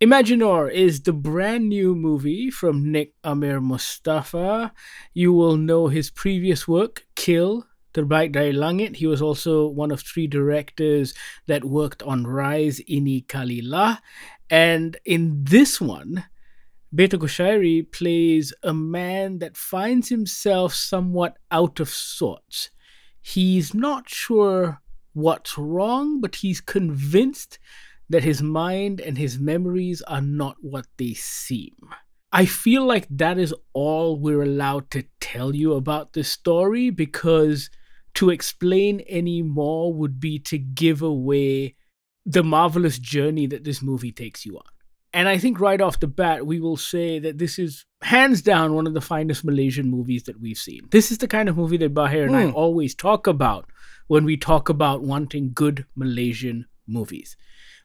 Imaginur is the brand new movie from Nik Amir Mustapha. You will know his previous work, Kil, Terbaik dari Langit. He was also one of three directors that worked on Rise Ini Kalilah. And in this one, Beto Kusyairy plays a man that finds himself somewhat out of sorts. He's not sure what's wrong, but he's convinced that his mind and his memories are not what they seem. I feel like that is all we're allowed to tell you about this story because to explain any more would be to give away the marvelous journey that this movie takes you on. And I think right off the bat, we will say that this is hands down one of the finest Malaysian movies that we've seen. This is the kind of movie that Bahir and mm. I hmm. always talk about when we talk about wanting good Malaysian movies.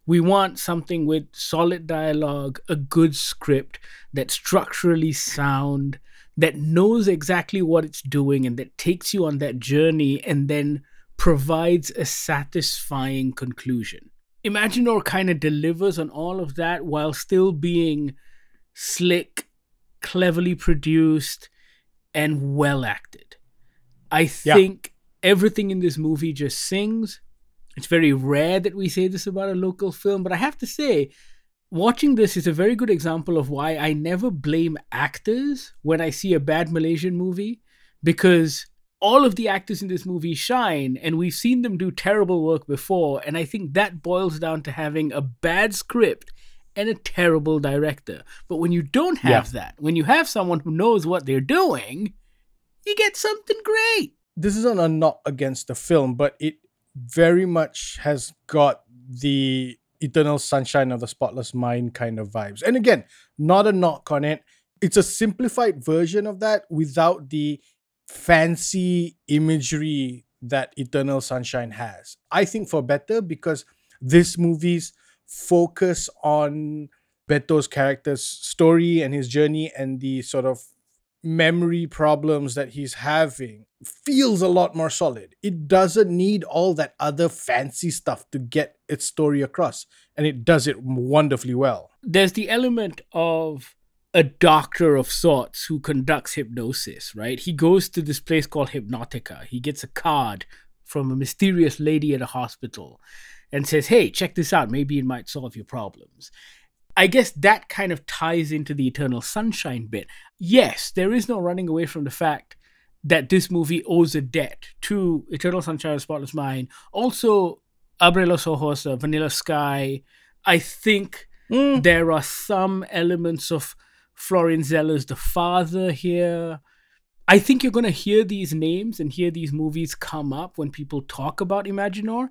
We want something with solid dialogue, a good script that's structurally sound, that knows exactly what it's doing, and that takes you on that journey and then provides a satisfying conclusion. Imaginur kind of delivers on all of that while still being slick, cleverly produced, and well acted. I think yeah. everything in this movie just sings it's very rare that we say this about a local film, but I have to say, watching this is a very good example of why I never blame actors when I see a bad Malaysian movie because all of the actors in this movie shine and we've seen them do terrible work before and I think that boils down to having a bad script and a terrible director. But when you don't have yeah. that, when you have someone who knows what they're doing, you get something great. This isn't a knock against the film, but it very much has got the eternal sunshine of the spotless mind kind of vibes. And again, not a knock on it. It's a simplified version of that without the fancy imagery that Eternal Sunshine has. I think for better because this movie's focus on Beto's character's story and his journey and the sort of memory problems that he's having feels a lot more solid. It doesn't need all that other fancy stuff to get its story across, and it does it wonderfully well. There's the element of a doctor of sorts who conducts hypnosis, right? He goes to this place called Hypnotica. He gets a card from a mysterious lady at a hospital and says, Hey, check this out. Maybe it might solve your problems. I guess that kind of ties into the Eternal Sunshine bit. Yes, there is no running away from the fact that this movie owes a debt to Eternal Sunshine of Spotless Mind. Also, Abre los Ojos, Vanilla Sky. I think mm. there are some elements of Florian Zeller's The Father here. I think you're going to hear these names and hear these movies come up when people talk about Imaginur.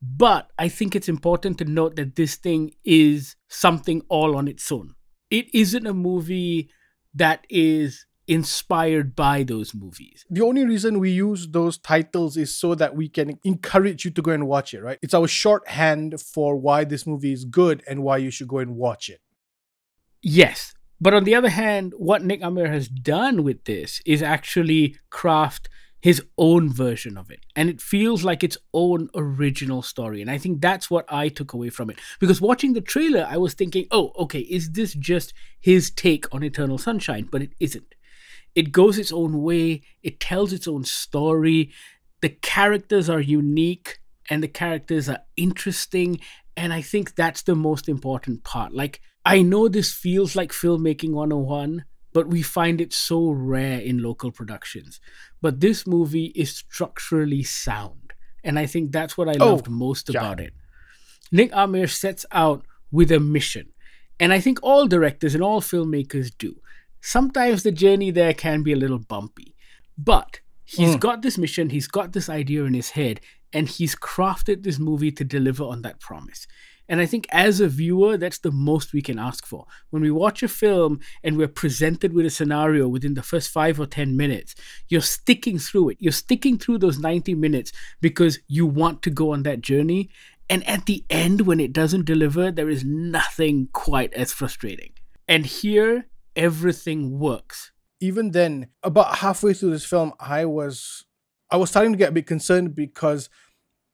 But I think it's important to note that this thing is something all on its own. It isn't a movie that is inspired by those movies. The only reason we use those titles is so that we can encourage you to go and watch it, right? It's our shorthand for why this movie is good and why you should go and watch it. Yes. But on the other hand, what Nik Amir has done with this is actually craft his own version of it. And it feels like its own original story. And i think that's what i took away from it. Because watching the trailer i was thinking oh okay is this just his take on eternal sunshine? But it isn't. It goes its own way. It tells its own story. The characters are unique and the characters are interesting. And i think that's the most important part. Like i know this feels like filmmaking 101 but we find it so rare in local productions. But this movie is structurally sound. And I think that's what I oh, loved most yeah. about it. Nik Amir sets out with a mission. And I think all directors and all filmmakers do. Sometimes the journey there can be a little bumpy. But he's mm. got this mission, he's got this idea in his head, and he's crafted this movie to deliver on that promise. And I think as a viewer, that's the most we can ask for. When we watch a film and we're presented with a scenario within the first five or 10 minutes, you're sticking through it. You're sticking through those 90 minutes because you want to go on that journey. And at the end, when it doesn't deliver, there is nothing quite as frustrating. And here, everything works. Even then, about halfway through this film, I was I was starting to get a bit concerned because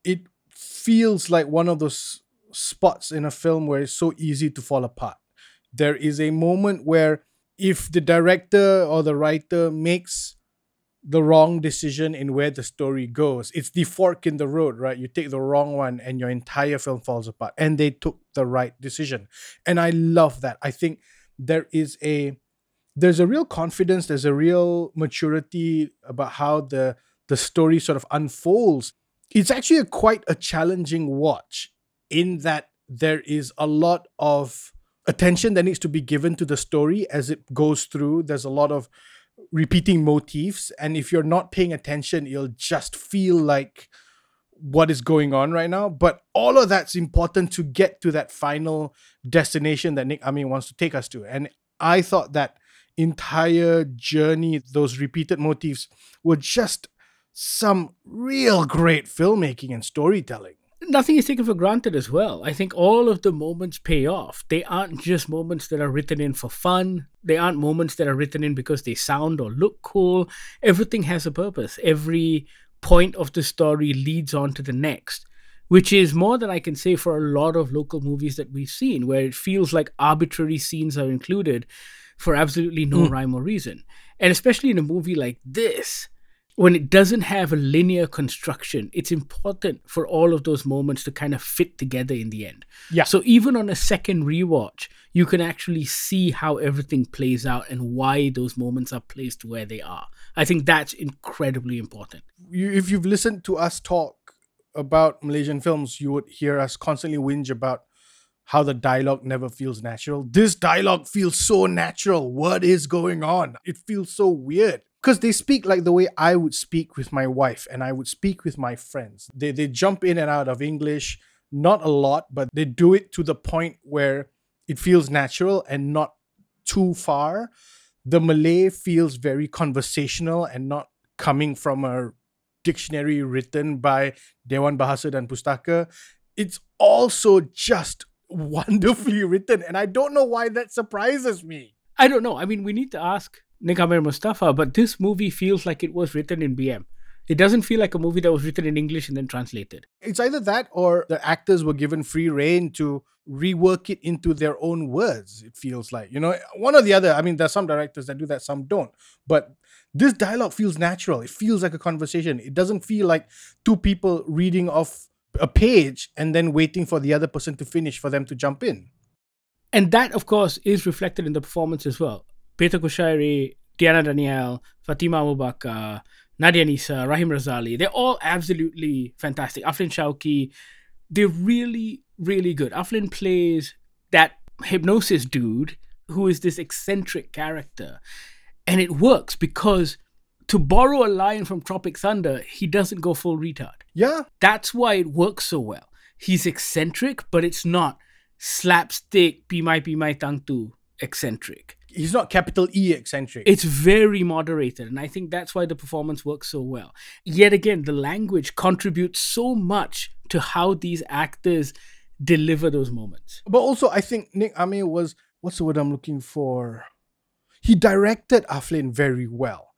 it feels like one of those spots in a film where it's so easy to fall apart. there is a moment where if the director or the writer makes the wrong decision in where the story goes. It's the fork in the road, right? You take the wrong one and your entire film falls apart. And they took the right decision. And I love that. I think there is a there's a real confidence, there's a real maturity about how the the story sort of unfolds. It's actually a, quite a challenging watch in that there is a lot of attention that needs to be given to the story as it goes through. There's a lot of repeating motifs and if you're not paying attention you'll just feel like what is going on right now. But all of that's important to get to that final destination that Nik Amir wants to take us to. And I thought that entire journey those repeated motifs were just some real great filmmaking and storytelling nothing is taken for granted as well. I think all of the moments pay off. They aren't just moments that are written in for fun. They aren't moments that are written in because they sound or look cool. Everything has a purpose. Every point of the story leads on to the next, which is more than I can say for a lot of local movies that we've seen, where it feels like arbitrary scenes are included for absolutely no mm. rhyme or reason. And especially in a movie like this, when it doesn't have a linear construction, it's important for all of those moments to kind of fit together in the end. Yeah. So even on a second rewatch, you can actually see how everything plays out and why those moments are placed where they are. I think that's incredibly important. You, if you've listened to us talk about Malaysian films, you would hear us constantly whinge about how the dialogue never feels natural. This dialogue feels so natural. What is going on? It feels so weird because they speak like the way I would speak with my wife and I would speak with my friends. They they jump in and out of English, not a lot, but they do it to the point where it feels natural and not too far. The Malay feels very conversational and not coming from a dictionary written by Dewan Bahasa dan Pustaka. It's also just wonderfully written, and I don't know why that surprises me. I don't know. I mean, we need to ask Nik Amir Mustapha, but this movie feels like it was written in BM. It doesn't feel like a movie that was written in English and then translated. It's either that or the actors were given free reign to rework it into their own words, it feels like. You know, one or the other. I mean, there's some directors that do that, some don't. But this dialogue feels natural. It feels like a conversation. It doesn't feel like two people reading off a page and then waiting for the other person to finish for them to jump in. And that, of course, is reflected in the performance as well. Beto Kusyairy, Diana Danielle, Fatima Abubakar, Nadia Nisa, Rahim Razali, they're all absolutely fantastic. Afdlin Shauki, they're really, really good. Afdlin plays that hypnosis dude who is this eccentric character. And it works because to borrow a line from Tropic Thunder, he doesn't go full retard. Yeah. That's why it works so well. He's eccentric, but it's not slapstick, pimai pimai tangtu eccentric he's not capital E eccentric. It's very moderated, and I think that's why the performance works so well. Yet again, the language contributes so much to how these actors deliver those moments. But also, I think Nik Amir was what's the word I'm looking for? He directed Afdlin very well.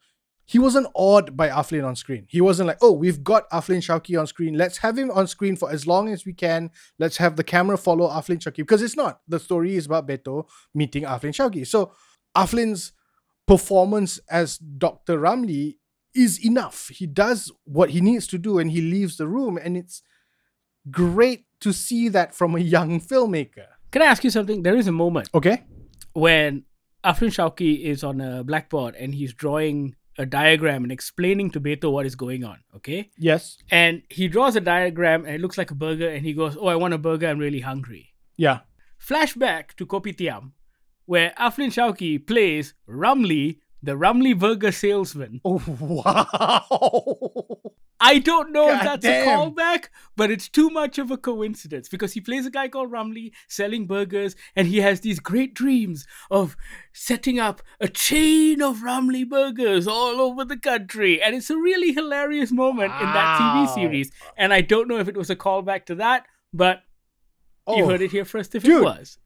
He wasn't awed by Afdlin on screen. He wasn't like, oh, we've got Afdlin Shauki on screen. Let's have him on screen for as long as we can. Let's have the camera follow Afdlin Shauki. Because it's not. The story is about Beto meeting Afdlin Shauki. So Afdlin's performance as Dr. Ramli is enough. He does what he needs to do and he leaves the room. And it's great to see that from a young filmmaker. Can I ask you something? There is a moment. Okay. When Afdlin Shauki is on a blackboard and he's drawing a diagram and explaining to Beto what is going on. Okay. Yes. And he draws a diagram and it looks like a burger and he goes, Oh, I want a burger. I'm really hungry. Yeah. Flashback to Kopitiam where Afdlin Shauki plays Ramli, the Ramli Burger salesman. Oh, wow. I don't know God if that's damn. a callback, but it's too much of a coincidence because he plays a guy called Ramli selling burgers and he has these great dreams of setting up a chain of Ramli burgers all over the country. And it's a really hilarious moment wow. in that TV series. And I don't know if it was a callback to that, but oh, you heard it here first if dude, it was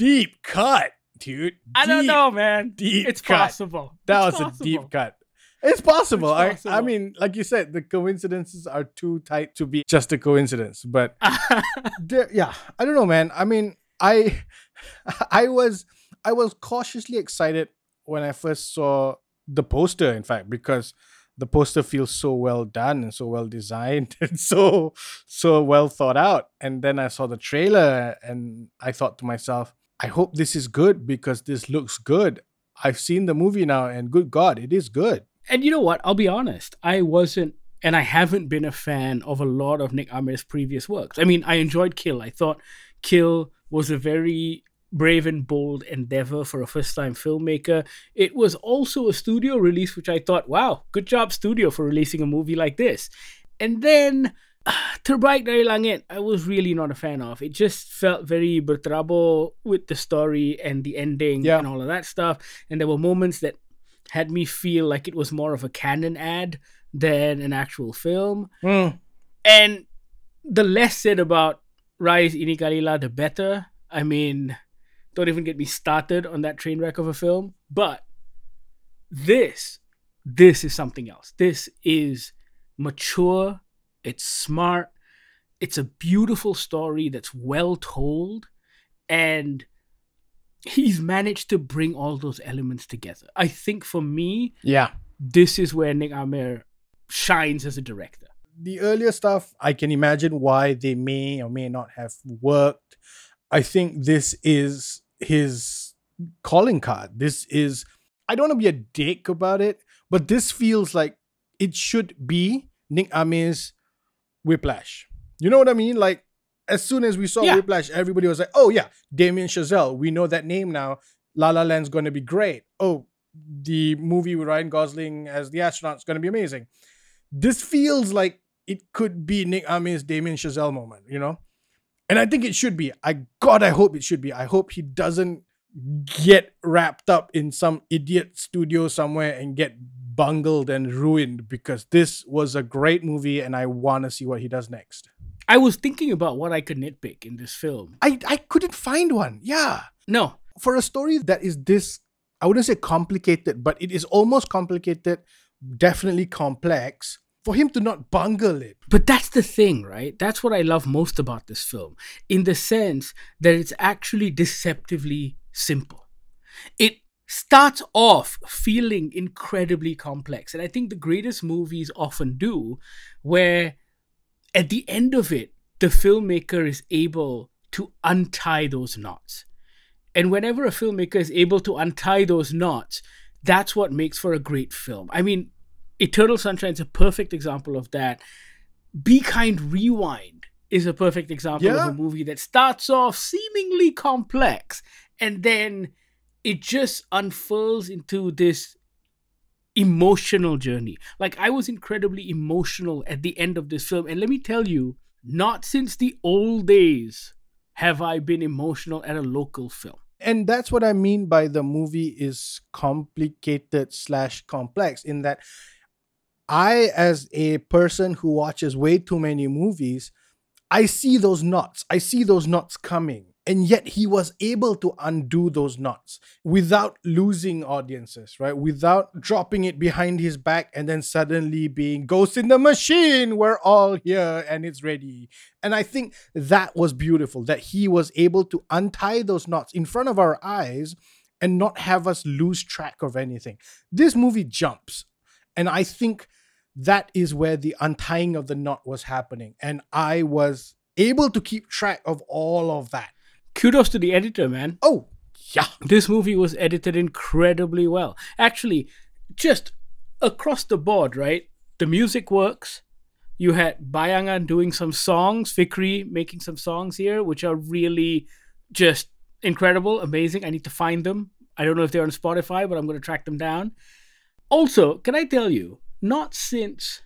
deep cut, dude. I don't know, man. Deep it's cut. possible. That it's was possible. a deep cut. It's possible. It's possible. I, I mean, like you said, the coincidences are too tight to be just a coincidence. But yeah, I don't know, man. I mean, I I was I was cautiously excited when I first saw the poster, in fact, because the poster feels so well done and so well designed and so so well thought out. And then I saw the trailer and I thought to myself, I hope this is good because this looks good. I've seen the movie now and good God, it is good. And you know what? I'll be honest. I wasn't and I haven't been a fan of a lot of Nik Amir's previous works. I mean, I enjoyed Kil. I thought Kil was a very brave and bold endeavor for a first time filmmaker. It was also a studio release, which I thought, wow, good job, studio, for releasing a movie like this. And then Terbaik dari Langit, I was really not a fan of. It just felt very berterabur with the story and the ending Yeah. and all of that stuff. And there were moments that had me feel like it was more of a canon ad than an actual film. Hmm. And the less said about Rise Ini Kalilah, the better. I mean, don't even get me started on that train wreck of a film. But this, this is something else. This is mature, it's smart, it's a beautiful story that's well told, and he's managed to bring all those elements together. I think for me, Yeah. this is where Nik Amir shines as a director. the earlier stuff, I can imagine why they may or may not have worked. I think this is his calling card. This is, I don't want to be a dick about it, but this feels like it should be Nik Amir's Whiplash. You know what I mean? Like, as soon as we saw Yeah. Whiplash, everybody was like, oh, yeah, Damien Chazelle. We know that name now. La La Land's going to be great. Oh, the movie with Ryan Gosling as the astronaut is going to be amazing. This feels like it could be Nik Amir's Damien Chazelle moment, you know? And I think it should be. I God, I hope it should be. I hope he doesn't get wrapped up in some idiot studio somewhere and get bungled and ruined because this was a great movie and I want to see what he does next. I was thinking about what I could nitpick in this film. I I couldn't find one. Yeah. No, For a story that is this I wouldn't say complicated, but it is almost complicated, definitely complex. For him to not bungle it but that's the thing, right? That's what I love most about this film, in the sense that it's actually deceptively simple. It starts off feeling incredibly complex. And I think the greatest movies often do, where at the end of it, the filmmaker is able to untie those knots. And whenever a filmmaker is able to untie those knots, that's what makes for a great film. I mean, Eternal Sunshine is a perfect example of that. Be Kind Rewind is a perfect example Yeah. of a movie that starts off seemingly complex and then it just unfurls into this emotional journey. Like I was incredibly emotional at the end of this film and let me tell you, not since the old days have I been emotional at a local film. and that's what I mean by the movie is complicated slash complex in that I, as a person who watches way too many movies, I see those knots. I see those knots coming. And yet he was able to undo those knots without losing audiences, right? Without dropping it behind his back and then suddenly being ghost in the machine. We're all here and it's ready. And I think that was beautiful that he was able to untie those knots in front of our eyes and not have us lose track of anything. This movie jumps. And I think that is where the untying of the knot was happening. And I was able to keep track of all of that. Kudos to the editor, man. Oh, yeah. This movie was edited incredibly well. Actually, just across the board, right? The music works. You had Bayangan doing some songs, Fikri making some songs here, which are really just incredible, amazing. I need to find them. I don't know if they're on Spotify, but I'm going to track them down. Also, can I tell you, not since,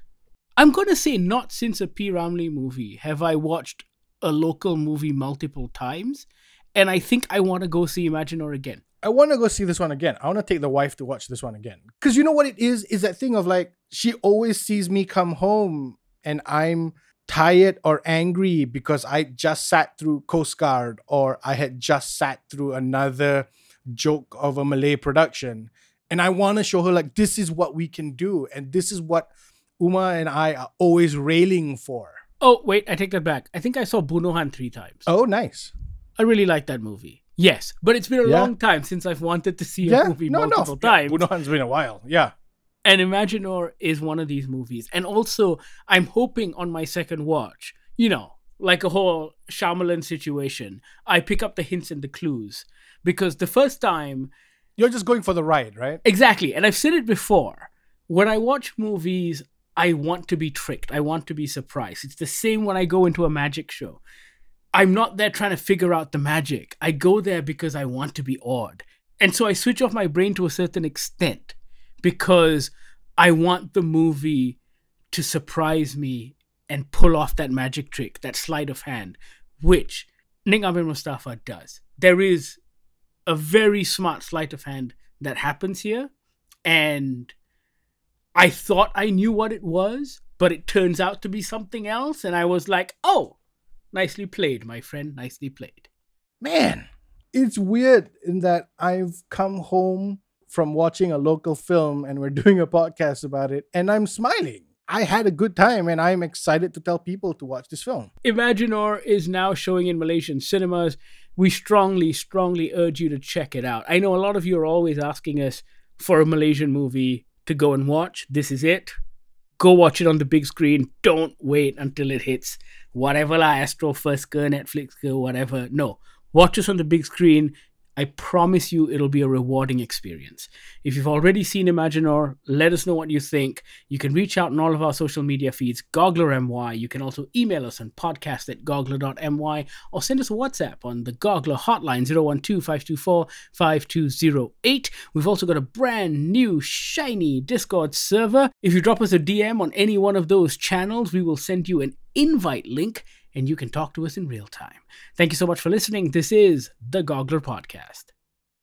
I'm going to say not since a P. Ramlee movie have I watched a local movie multiple times. And I think I want to go see Imaginur again. I want to go see this one again. I want to take the wife to watch this one again. Because you know what it is? Is that thing of like, she always sees me come home and I'm tired or angry because I just sat through Coast Guard or I had just sat through another joke of a Malay production. And I want to show her, like, this is what we can do. And this is what Uma and I are always railing for. Oh, wait, I take that back. I think I saw Bunohan three times. Oh, nice. I really like that movie. Yes, but it's been a Yeah. long time since I've wanted to see a Yeah, movie no, no. multiple Yeah, times. Bunohan's been a while. Yeah. And Imaginur is one of these movies. And also, I'm hoping on my second watch, you know, like a whole Shyamalan situation, I pick up the hints and the clues. Because the first time, You're just going for the ride, right? exactly, and I've said it before, when I watch movies, I want to be tricked. I want to be surprised. It's the same when I go into a magic show. I'm not there trying to figure out the magic. I go there because I want to be awed. And so I switch off my brain to a certain extent because I want the movie to surprise me and pull off that magic trick, that sleight of hand, which Nik Amir Mustapha does. There is a very smart sleight of hand that happens here. And I thought I knew what it was, but it turns out to be something else. And I was like, oh, nicely played, my friend. Nicely played. Man, it's weird in that I've come home from watching a local film and we're doing a podcast about it and I'm smiling. I had a good time and I'm excited to tell people to watch this film. Imaginur is now showing in Malaysian cinemas. We strongly, strongly urge you to check it out. I know a lot of you are always asking us for a Malaysian movie to go and watch. This is it. Go watch it on the big screen. Don't wait until it hits whatever la Astro First ke, Netflix ke, whatever. No, watch us on the big screen. I promise you it'll be a rewarding experience. If you've already seen Imaginur, let us know what you think. You can reach out on all of our social media feeds, GogglerMY. You can also email us on podcast at goggler.my or send us a WhatsApp on the Goggler hotline 012-524-5208. We've also got a brand new shiny Discord server. If you drop us a DM on any one of those channels, we will send you an invite link and you can talk to us in real time. Thank you so much for listening. This is the Goggler Podcast.